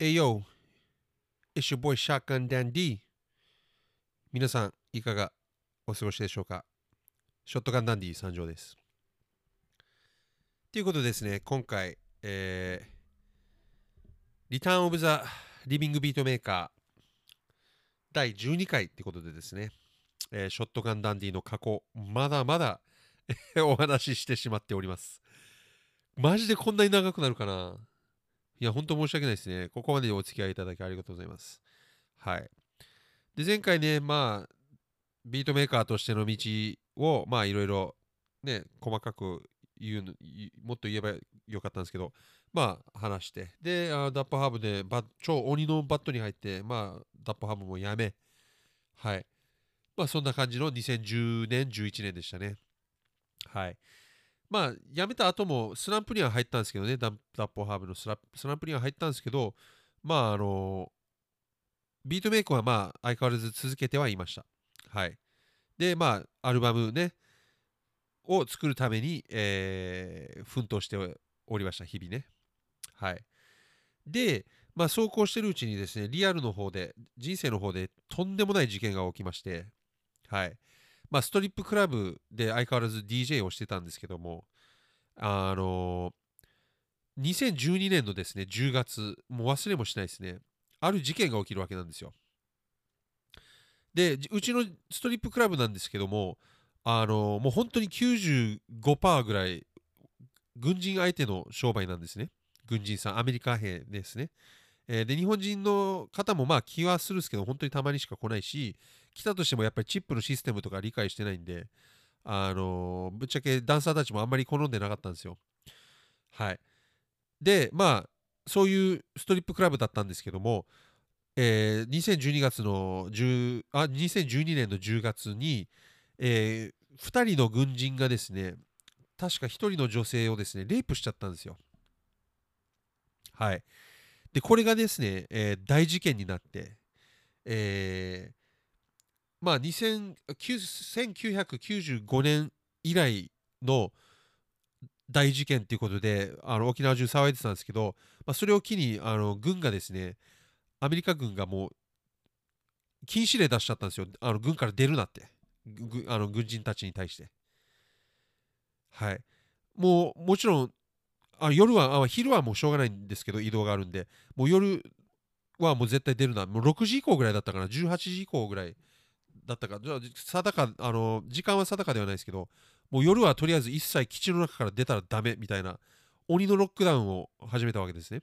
Hey yo, it's your boy Shotgun Dandy. 皆さん、いかがお過ごしでしょうか？ショットガンダンディ参上です。ということでですね、今回、えー、リターンオブザ・リビングビートメーカー第12回ってことでですね、えーショットガンダンディの過去、まだまだ お話ししてしまっております。マジでこんなに長くなるかな？いや、本当申し訳ないですね。ここまでお付き合いいただきありがとうございます。はい。で、前回ね、まあ、ビートメーカーとしての道を、まあ、いろいろ、ね、細かく言うの、もっと言えばよかったんですけど、まあ、話して、で、あダップハーブで超鬼のバットに入って、まあ、ダップハーブもやめ、はい。まあ、そんな感じの2010年、11年でしたね。はい。まあ、辞めた後もスランプには入ったんですけどね、ダッポハーブのスラスランプには入ったんですけど、まあ、あの、ビートメイクはまあ、相変わらず続けてはいました。はい。で、まあ、アルバムね、を作るために、えー奮闘しておりました、日々ね。はい。で、まあ、そうこうしてるうちにですね、リアルの方で、人生の方でとんでもない事件が起きまして、はい。まあ、ストリップクラブで相変わらず DJ をしてたんですけども、あの2012年のですね、10月、もう忘れもしないですね、ある事件が起きるわけなんですよ。で、うちのストリップクラブなんですけども、あのもう本当に95%ぐらい、軍人相手の商売なんですね。軍人さん、アメリカ兵ですね。えーで、日本人の方もまあ気はするんですけど、本当にたまにしか来ないし、来たとしてもやっぱりチップのシステムとか理解してないんで、あのぶっちゃけダンサーたちもあんまり好んでなかったんですよ。はい。で、まあ、そういうストリップクラブだったんですけども、えー2012月の10あ2012年の10月に、え2人の軍人がですね、確か1人の女性をですね、レイプしちゃったんですよ。はい。で、これがですね、えー大事件になって、えまあ、1995年以来の大事件ということであの沖縄中騒いでたんですけど、まあ、それを機にあの軍がですねアメリカ軍がもう禁止令出しちゃったんですよ。あの軍から出るなって。あの軍人たちに対して。はい。もうもちろんあ夜はあ昼はもうしょうがないんですけど移動があるんでもう夜はもう絶対出るな。もう6時以降ぐらいだったかな。18時以降ぐらいだったか。じゃあ定かあの時間は定かではないですけどもう夜はとりあえず一切基地の中から出たらダメみたいな鬼のロックダウンを始めたわけですね。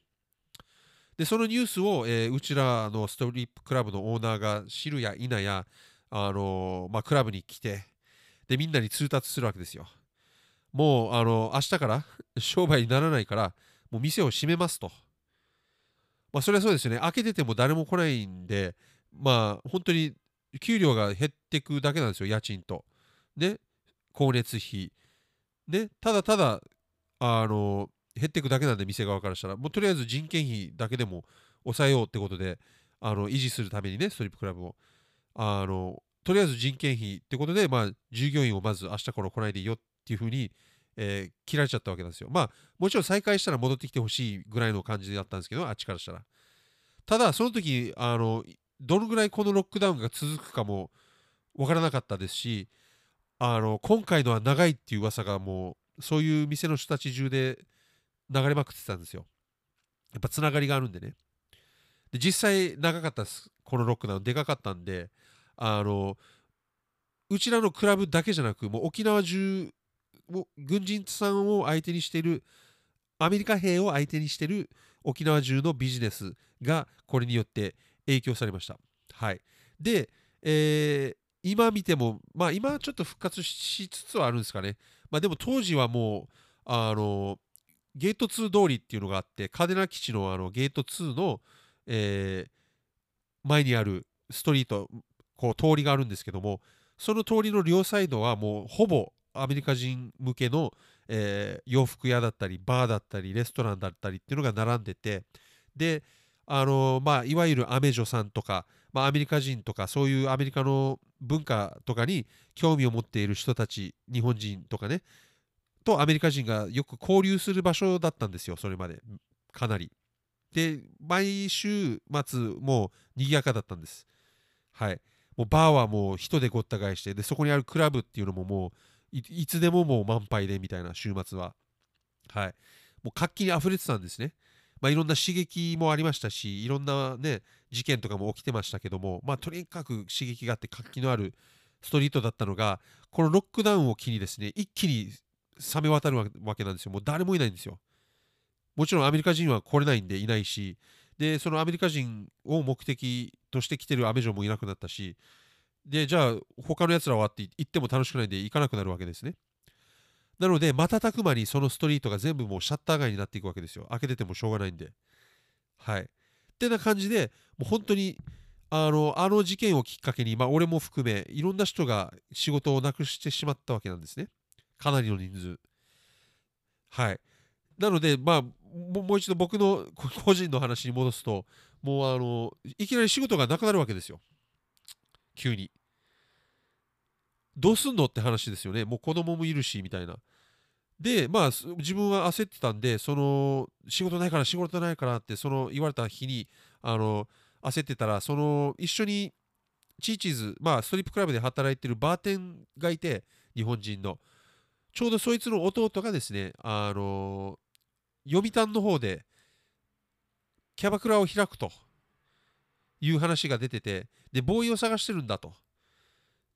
でそのニュースを、えーうちらのストリップクラブのオーナーが知るや否やあのまあ、クラブに来てでみんなに通達するわけですよ。もうあの明日から 商売にならないからもう店を閉めますと。まあそれはそうですよね。開けてても誰も来ないんでまあ本当に給料が減ってくだけなんですよ家賃とね光熱費ねただただあの減ってくだけなんで店側からしたらもうとりあえず人件費だけでも抑えようってことであの維持するためにねストリップクラブをあのとりあえず人件費ってことで、まあ、従業員をまず明日から来ないでいいよっていうふうに、えー切られちゃったわけなんですよ。まあもちろん再開したら戻ってきてほしいぐらいの感じだったんですけどあっちからしたら。ただその時あのどのぐらいこのロックダウンが続くかもわからなかったですしあの今回のは長いっていう噂がもうそういう店の人たち中で流れまくってたんですよ。やっぱつながりがあるんでね。で実際長かったですこのロックダウンでかかったんであのうちらのクラブだけじゃなくもう沖縄中も軍人さんを相手にしているアメリカ兵を相手にしている沖縄中のビジネスがこれによって影響されました。はい、で、えー今見ても、まあ、今はちょっと復活しつつはあるんですかね。まあ、でも当時はもうあのゲート2通りっていうのがあって嘉手納基地のあのゲート2の、えー前にあるストリートこう通りがあるんですけどもその通りの両サイドはもうほぼアメリカ人向けの、えー洋服屋だったりバーだったりレストランだったりっていうのが並んでてであのまあいわゆるアメ女さんとか、まあ、アメリカ人とかそういうアメリカの文化とかに興味を持っている人たち日本人とかねとアメリカ人がよく交流する場所だったんですよそれまで。かなり。で毎週末もう賑やかだったんです。はい。もうバーはもう人でごった返してでそこにあるクラブっていうのももういつでももう満杯でみたいな週末は。はい。もう活気に溢れてたんですね。まあ、いろんな刺激もありましたしいろんなね事件とかも起きてましたけども、まあ、とにかく刺激があって活気のあるストリートだったのがこのロックダウンを機にですね一気に冷め渡るわけなんですよ。もう誰もいないんですよ。もちろんアメリカ人は来れないんでいないし。でそのアメリカ人を目的として来てるアメジョンもいなくなったし。でじゃあ他のやつらはって行っても楽しくないんで行かなくなるわけですね。なので瞬く間にそのストリートが全部もうシャッター街になっていくわけですよ。開けててもしょうがないんで。はい。ってな感じでもう本当にあのあの事件をきっかけに、まあ、俺も含めいろんな人が仕事をなくしてしまったわけなんですね。かなりの人数。はい。なのでまあもう一度僕の個人の話に戻すともうあのいきなり仕事がなくなるわけですよ。急に。どうすんのって話ですよね。もう子供もいるし、みたいな。で、まあ、自分は焦ってたんで、その、仕事ないから、仕事ないからって、その言われた日に、あの、焦ってたら、その、一緒に、チーチーズ、まあ、ストリップクラブで働いてるバーテンがいて、日本人の。ちょうどそいつの弟がですね、あの、読谷の方で、キャバクラを開くという話が出てて、で、ボーイを探してるんだと。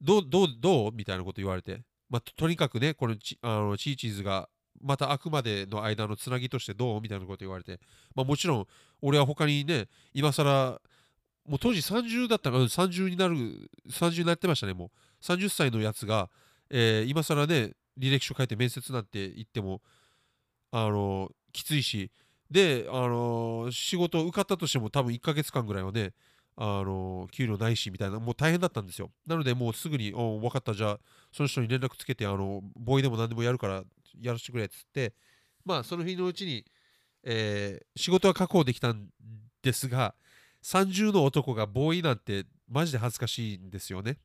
どう、どう、どう？みたいなこと言われて。まあ、とにかくね、このチあのチーチーズが、またあくまでの間のつなぎとしてどうみたいなこと言われて。まあ、もちろん、俺は他にね、今更、もう当時30だったから、30になる、30になってましたね、もう。30歳のやつが、えー、今更ね、履歴書書いて面接なんて言っても、あのきついし、で、あの仕事受かったとしても多分1ヶ月間ぐらいはね、あの給料ないしみたいなもう大変だったんですよ。なのでもうすぐに「お分かった。じゃあその人に連絡つけてあのボーイでも何でもやるからやらせてくれ」っつってまあその日のうちに、えー、仕事は確保できたんですが30の男がボーイなんてマジで恥ずかしいんですよね。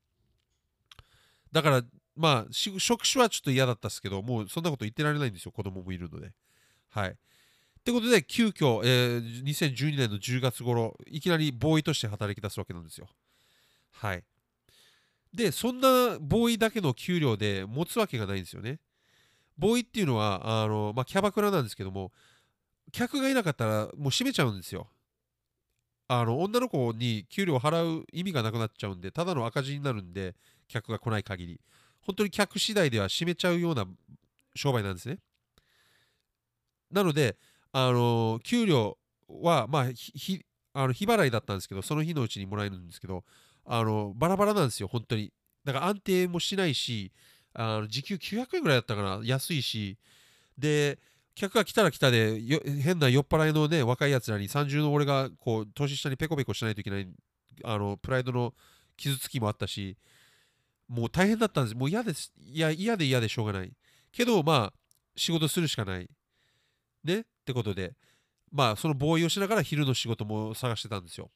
だからまあ職種はちょっと嫌だったですけどもうそんなこと言ってられないんですよ。子供もいるので。はい。ってことで、急遽、えー、2012年の10月頃、いきなりボーイとして働き出すわけなんですよ。はい。で、そんなボーイだけの給料で持つわけがないんですよね。ボーイっていうのは、あのまあ、キャバクラなんですけども、客がいなかったらもう閉めちゃうんですよ。あの女の子に給料を払う意味がなくなっちゃうんで、ただの赤字になるんで、客が来ない限り。本当に客次第では閉めちゃうような商売なんですね。なので、あの給料は、まあ、ひあの日払いだったんですけど、その日のうちにもらえるんですけど、あのバラバラなんですよ、本当に。だから安定もしないし、あの時給900円ぐらいだったかな、安いし、で、客が来たら来たで、変な酔っ払いのね、若いやつらに30の俺がこう年下にペコペコしないといけない、あのプライドの傷つきもあったし、もう大変だったんです。もう嫌です。いや、嫌で嫌でしょうがない。けど、まあ、仕事するしかない。ねってことで、まあ、そのボーイをしながら昼の仕事も探してたんですよ。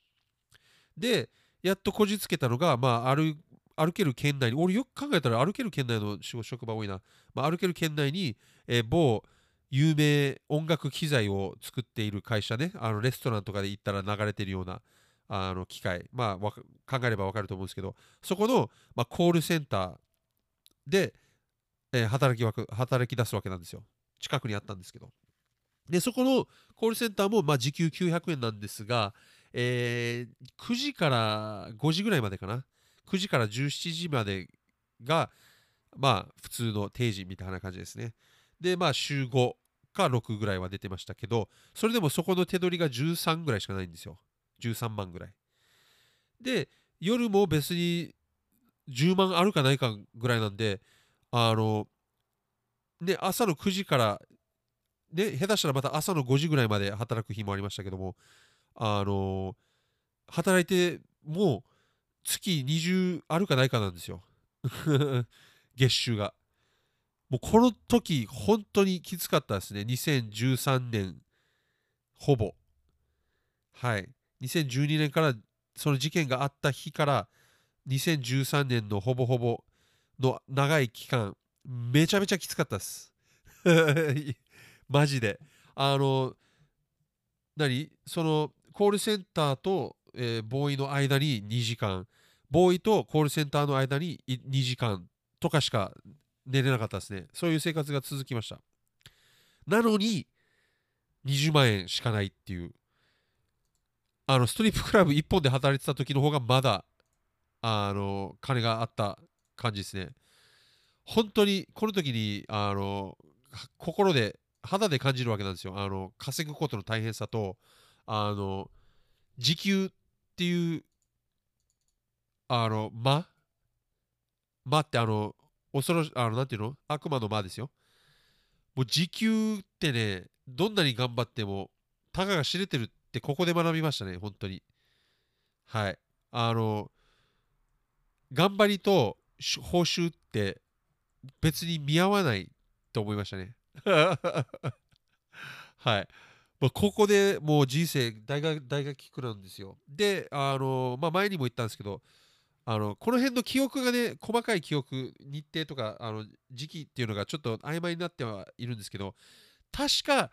で、やっとこじつけたのが、まあ、歩歩ける県内に、俺よく考えたら歩ける県内の職場多いな。まあ、歩ける県内に、えー、某有名音楽機材を作っている会社ね、あのレストランとかで行ったら流れてるようなあの機械、まあ、考えれば分かると思うんですけど、そこの、まあ、コールセンターで、えー、働き働き出すわけなんですよ。近くにあったんですけど。で、そこのコールセンターも、まあ、時給900円なんですが、えー、9時から5時ぐらいまでかな？9時から17時までが、まあ、普通の定時みたいな感じですね。で、まあ、週5か6ぐらいは出てましたけど、それでもそこの手取りが13ぐらいしかないんですよ。13万ぐらい。で、夜も別に10万あるかないかぐらいなんで、あの、で、朝の9時からで下手したらまた朝の5時ぐらいまで働く日もありましたけどもあの働いてもう月20あるかないかなんですよ。月収が。もうこの時本当にきつかったですね。2013年ほぼ。はい。2012年からその事件があった日から2013年のほぼほぼの長い期間めちゃめちゃきつかったです。マジで。あの何？そのコールセンターと、えーボーイの間に2時間。ボーイとコールセンターの間に2時間とかしか寝れなかったですね。そういう生活が続きました。なのに20万円しかないっていう。あのストリップクラブ1本で働いてた時の方がまだあの金があった感じですね。本当にこの時にあの心で肌で感じるわけなんですよ。あの稼ぐことの大変さとあの時給っていうあの間？間ってあの恐ろしあのなんていうの？悪魔の間ですよ。もう時給ってねどんなに頑張ってもたかが知れてるってここで学びましたね本当に。はい。あの頑張りと報酬って別に見合わないと思いましたね。はい。もうここでもう人生大学大学聞くなんですよ。であのまあ前にも言ったんですけどあのこの辺の記憶がね細かい記憶日程とかあの時期っていうのがちょっと曖昧になってはいるんですけど確か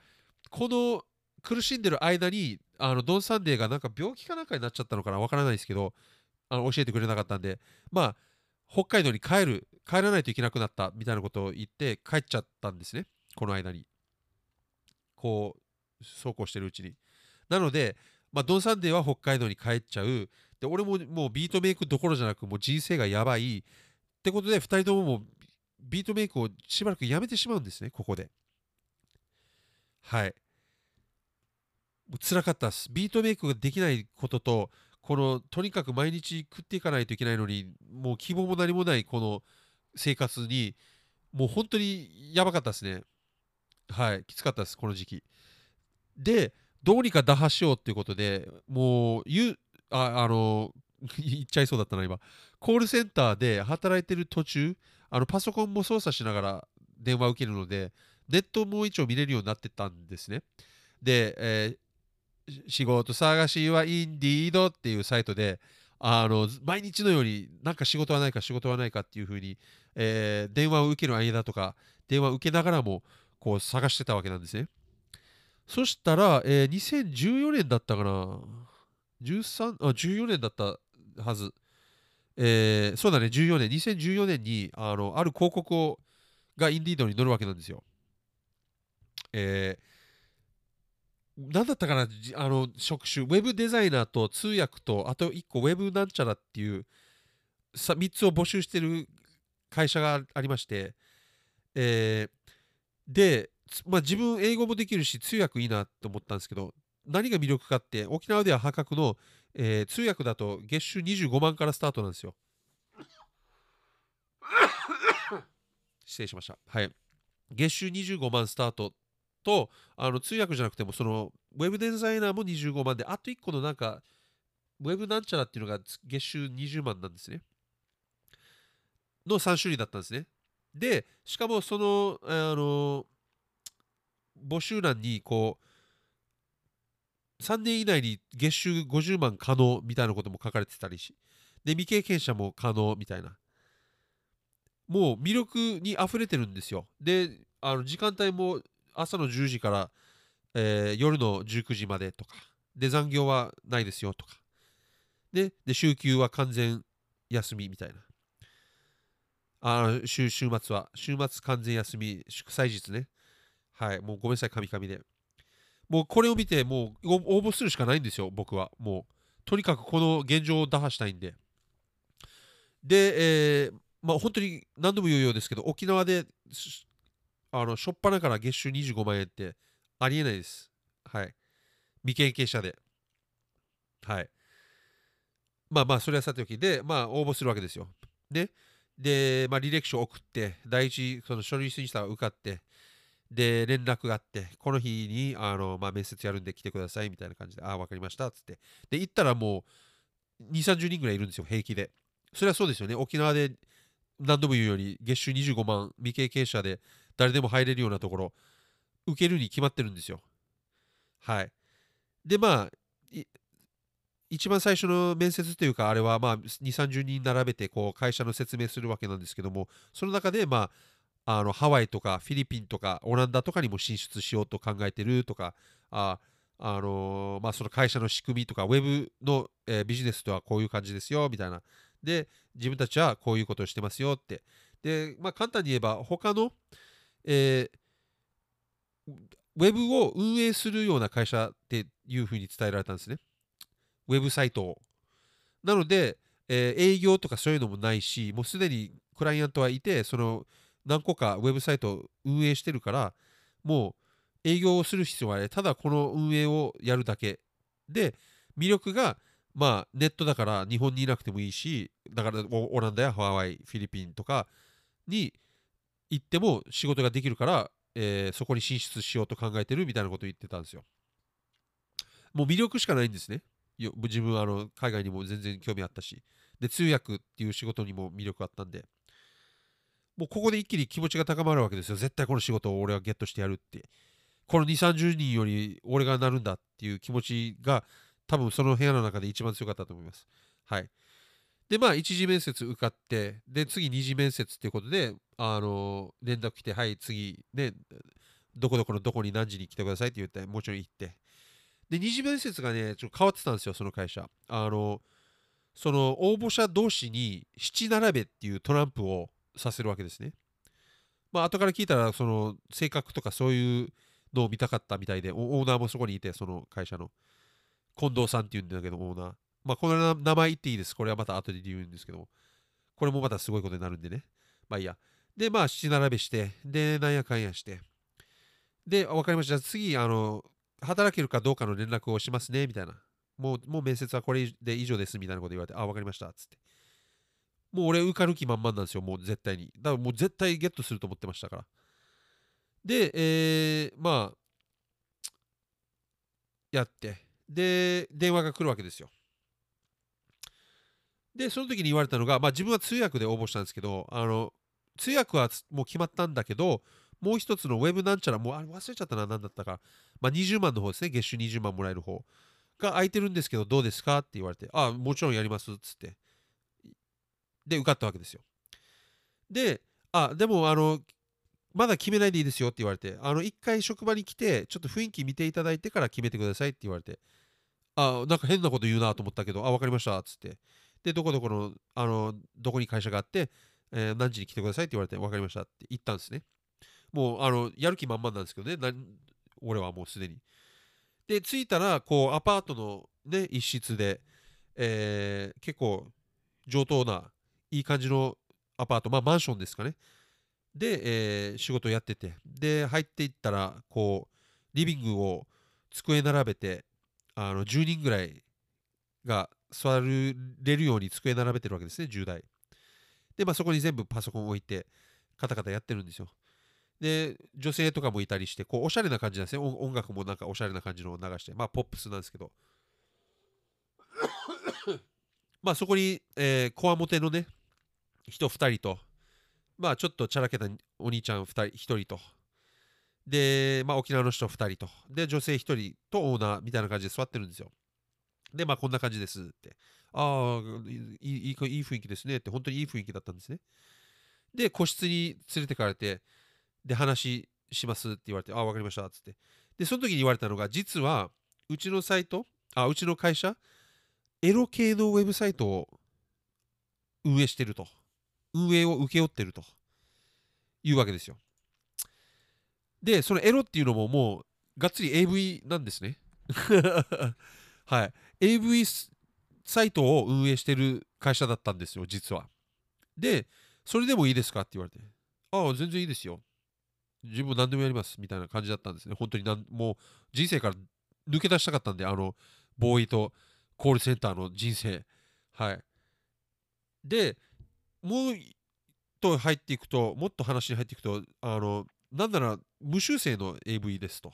この苦しんでる間にあのドン・サンデーがなんか病気かなんかになっちゃったのかなわからないですけどあの教えてくれなかったんでまあ北海道に帰る帰らないといけなくなったみたいなことを言って帰っちゃったんですね。この間に。こうそうこうしてるうちに。なので、まあ、ドン・サンデーは北海道に帰っちゃう。で俺ももうビートメイクどころじゃなくもう人生がやばい。ってことで2人とももうビートメイクをしばらくやめてしまうんですねここで。はい。もう辛かったです。ビートメイクができないこととこのとにかく毎日食っていかないといけないのにもう希望も何もないこの生活にもう本当にやばかったですね。はいきつかったですこの時期。でどうにか打破しようっていうことでもうゆああの 言っちゃいそうだったな今。コールセンターで働いてる途中あのパソコンも操作しながら電話を受けるのでネットも一応見れるようになってたんですね。で、えー仕事探しはインディードっていうサイトであの毎日のようになんか仕事はないか仕事はないかっていうふうに、えー電話を受ける間とか電話を受けながらもこう探してたわけなんですね。そしたら、えー2014年だったかな。13あ14年だったはず、えーそうだね14年。2014年にあのある広告をがインディードに載るわけなんですよ。えー何だったかなあの職種。ウェブデザイナーと通訳とあと1個ウェブなんちゃらっていうさ3つを募集してる会社がありまして、えーで、つまあ、自分英語もできるし通訳いいなと思ったんですけど何が魅力かって沖縄では破格の、えー通訳だと月収25万からスタートなんですよ。失礼しました。はい。月収25万スタートとあの通訳じゃなくてもそのウェブデザイナーも25万であと1個のなんかウェブなんちゃらっていうのがつ月収20万なんですね。の3種類だったんですねでしかもそのあの募集欄にこう3年以内に月収50万可能みたいなことも書かれてたりしで未経験者も可能みたいな。もう魅力に溢れてるんですよ。であの時間帯も朝の10時から、えー夜の19時までとかで残業はないですよとか。でで週休は完全休みみたいな。あ週週末は週末完全休み祝祭日ねはいもうごめんなさいカミカミでもうこれを見てもう応募するしかないんですよ僕はもうとにかくこの現状を打破したいんでで、えーまあ本当に何度も言うようですけど沖縄であの、しょっぱなから月収25万円ってありえないです。はい。未経験者で。はい。まあまあ、それはさておきで、まあ、応募するわけですよ。ね。で、まあ、履歴書を送って、第一、その書類審査が受かって、で、連絡があって、この日に、あの、まあ、面接やるんで来てください、みたいな感じで、ああ、わかりました、つって。で、行ったらもう、2、30人ぐらいいるんですよ、平気で。それはそうですよね。沖縄で何度も言うように、月収25万、未経験者で、誰でも入れるようなところ受けるに決まってるんですよ。はい。でまあ一番最初の面接というかあれはまあ2 3 0人並べてこう会社の説明するわけなんですけどもその中でまああのハワイとかフィリピンとかオランダとかにも進出しようと考えてるとかああのまあ、その会社の仕組みとか、ウェブの、えビジネスとはこういう感じですよ、みたいな。で、自分たちはこういうことをしてますよって。で、まあ、簡単に言えば、他の、えーウェブを運営するような会社っていうふうに伝えられたんですね。ウェブサイトを。なので、えー営業とかそういうのもないし、もうすでにクライアントはいて、その何個かウェブサイトを運営してるから、もう営業をする必要はない。ただこの運営をやるだけ。で、魅力が、まあ、ネットだから日本にいなくてもいいし、だからオランダやハワイ、フィリピンとかに行っても仕事ができるから、えーそこに進出しようと考えてるみたいなことを言ってたんですよ。もう魅力しかないんですね。よ自分はあの海外にも全然興味あったし。で、通訳っていう仕事にも魅力あったんで。もうここで一気に気持ちが高まるわけですよ。絶対この仕事を俺はゲットしてやるって。この2、30人より俺がなるんだっていう気持ちが多分その部屋の中で一番強かったと思います。はい。で、まあ、一次面接受かって、で、次二次面接っていうことで、あの連絡来て、はい、次、ね、どこどこのどこに何時に来てくださいって言って、もちろん行って。で、二次面接がね、ちょっと変わってたんですよ、その会社。あの、その応募者同士に七並べっていうトランプをさせるわけですね。まあ、後から聞いたら、その性格とかそういうのを見たかったみたいで、オーナーもそこにいて、その会社の。近藤さんっていうんだけど、オーナー。まあ、この名前言っていいです。これはまた後で言うんですけども。これもまたすごいことになるんでね。まあいいや。で、まあ、七並べして、で、なんやかんやして。で、わかりました。次、あの、働けるかどうかの連絡をしますね、みたいな。もう、もう面接はこれで以上です、みたいなこと言われて、あ、わかりました、つって。もう俺受かる気満々なんですよ、もう絶対に。だからもう絶対ゲットすると思ってましたから。で、えー、まあ、やって、で、電話が来るわけですよ。で、その時に言われたのが、まあ自分は通訳で応募したんですけど、あの、通訳はもう決まったんだけど、もう一つのウェブなんちゃら、もうあれ忘れちゃったな、何だったか。まあ20万の方ですね、月収20万もらえる方が空いてるんですけど、どうですかって言われて、ああ、もちろんやります、つって。で、受かったわけですよ。で、あ、でも、あの、まだ決めないでいいですよって言われて、あの、一回職場に来て、ちょっと雰囲気見ていただいてから決めてくださいって言われて、あ、なんか変なこと言うなと思ったけど、あ、わかりました、つって。で、どこどこの、あの、どこに会社があって、えー何時に来てくださいって言われて、わかりましたって言ったんですね。もう、あの、やる気満々なんですけどね、俺はもうすでに。で、着いたら、こう、アパートのね、一室で、えー結構、上等な、いい感じのアパート、まあ、マンションですかね。で、えー仕事やってて、で、入っていったら、こう、リビングを机並べて、あの、10人ぐらいが座れるように机並べてるわけですね、10台。で、まあ、そこに全部パソコン置いて、カタカタやってるんですよ。で、女性とかもいたりして、こう、おしゃれな感じなんですね。音楽もなんかおしゃれな感じのを流して、まあ、ポップスなんですけど。まあ、そこに、えー、こわもてのね、人2人と、まあ、ちょっとチャラけたお兄ちゃん2人、1人と、で、まあ、沖縄の人2人と、で、女性1人とオーナーみたいな感じで座ってるんですよ。で、まあ、こんな感じですって。ああ、いい雰囲気ですねって、本当にいい雰囲気だったんですね。で、個室に連れてかれて、で、話しますって言われて、あ、わかりましたっつって。で、その時に言われたのが、実は、うちのサイト、あ、うちの会社、エロ系のウェブサイトを運営してると。運営を請け負ってるというわけですよ。で、そのエロっていうのももう、がっつり AV なんですね。はい。AV サイトを運営してる会社だったんですよ、実は。で、それでもいいですかって言われて、ああ、全然いいですよ。自分何でもやりますみたいな感じだったんですね。本当になんもう人生から抜け出したかったんで、あの、ボーイとコールセンターの人生。はい。で、もうと入っていくと、もっと話に入っていくと、あの、なんなら無修正の AV ですと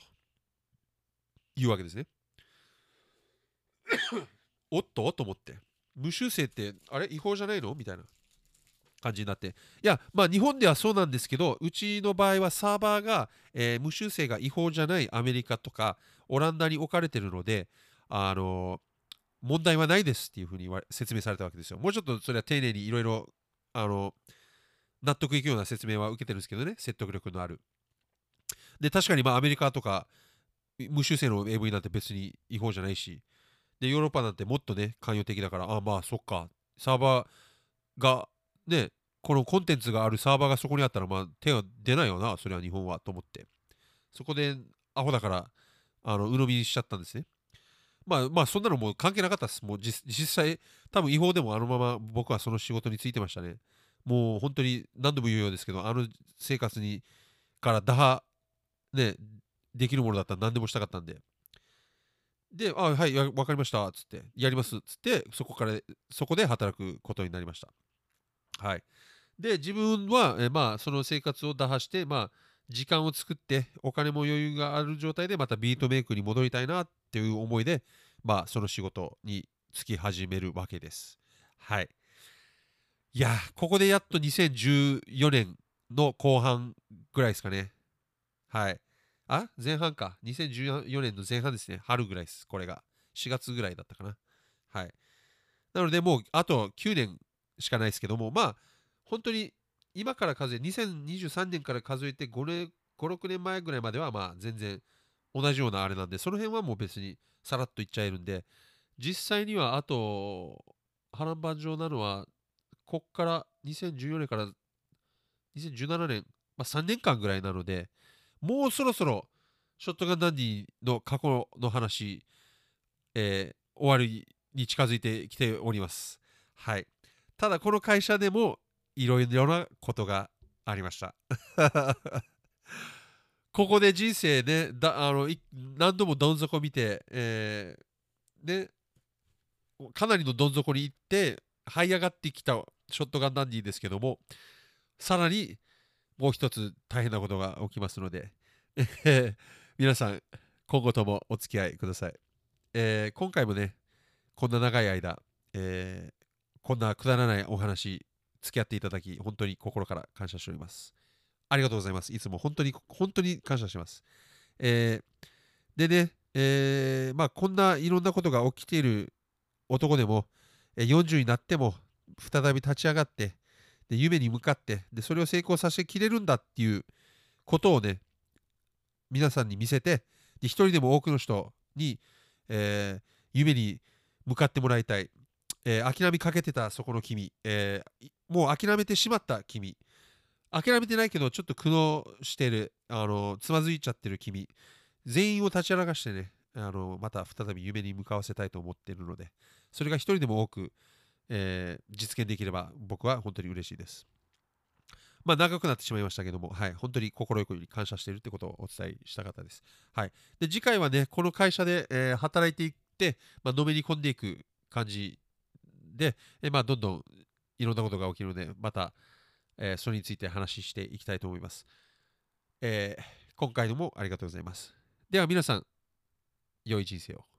いうわけですね。おっと？と思って。無修正って、あれ？違法じゃないの？みたいな感じになって。いや、まあ日本ではそうなんですけど、うちの場合はサーバーが、えー無修正が違法じゃないアメリカとかオランダに置かれてるので、あの問題はないですっていうふうに説明されたわけですよ。もうちょっとそれは丁寧にいろいろ、あの、納得いくような説明は受けてるんですけどね、説得力のある。で、確かにまあアメリカとか無修正の AV なんて別に違法じゃないし、で、ヨーロッパなんてもっとね、関与的だから、あまあ、そっか、サーバーが、ね、このコンテンツがあるサーバーがそこにあったら、まあ、手が出ないよな、それは日本は、と思って。そこで、アホだから、あの、鵜呑みにしちゃったんですね。まあ、まあ、そんなのもう関係なかったです。もう実際、多分違法でもあのまま僕はその仕事に就いてましたね。もう本当に何度も言うようですけど、あの生活にから打破、ね、できるものだったら何でもしたかったんで。で、あはい、わかりました、つって、やります、つって、そこから、そこで働くことになりました。はい。で、自分は、えまあ、その生活を打破して、まあ、時間を作って、お金も余裕がある状態で、またビートメイクに戻りたいなっていう思いで、まあ、その仕事に就き始めるわけです。はい。いや、ここでやっと2014年の後半ぐらいですかね。はい。あ前半か。2014年の前半ですね。春ぐらいです。これが。4月ぐらいだったかな。はい。なので、もうあと9年しかないですけども、まあ、本当に今から数え、2023年から数えて5年、5、6年前ぐらいまでは、まあ、全然同じようなあれなんで、その辺はもう別にさらっといっちゃえるんで、実際にはあと、波乱万丈なのは、こっから2014年から2017年、まあ、3年間ぐらいなので、もうそろそろショットガンダンディの過去の話、えー、終わりに近づいてきております。はい。ただ、この会社でもいろいろなことがありました。ここで人生で、だあの何度もどん底見て、えー、で、かなりのどん底に行って、這い上がってきたショットガンダンディですけども、さらにもう一つ大変なことが起きますので、皆さん、今後ともお付き合いください。えー、今回もね、こんな長い間、えー、こんなくだらないお話、付き合っていただき、本当に心から感謝しております。ありがとうございます。いつも本当に、本当に感謝します。えー、でね、えー、まあ、こんないろんなことが起きている男でも、40になっても再び立ち上がってで夢に向かってでそれを成功させきれるんだっていうことをね皆さんに見せてで一人でも多くの人に、えー、夢に向かってもらいたい、えー、諦めかけてたそこの君、えー、もう諦めてしまった君諦めてないけどちょっと苦悩してるあのつまずいちゃってる君全員を立ち上がしてねあのまた再び夢に向かわせたいと思っているのでそれが一人でも多く、えー、実現できれば僕は本当に嬉しいです。まあ、長くなってしまいましたけども、はい、本当に心よく感謝しているということをお伝えしたかったです。はい、で次回はね、この会社で、えー、働いていって、まあのめり込んでいく感じで、え、まあ、どんどんいろんなことが起きるので、また、えー、それについて話していきたいと思います。え今回のもありがとうございます。では皆さん、良い人生を。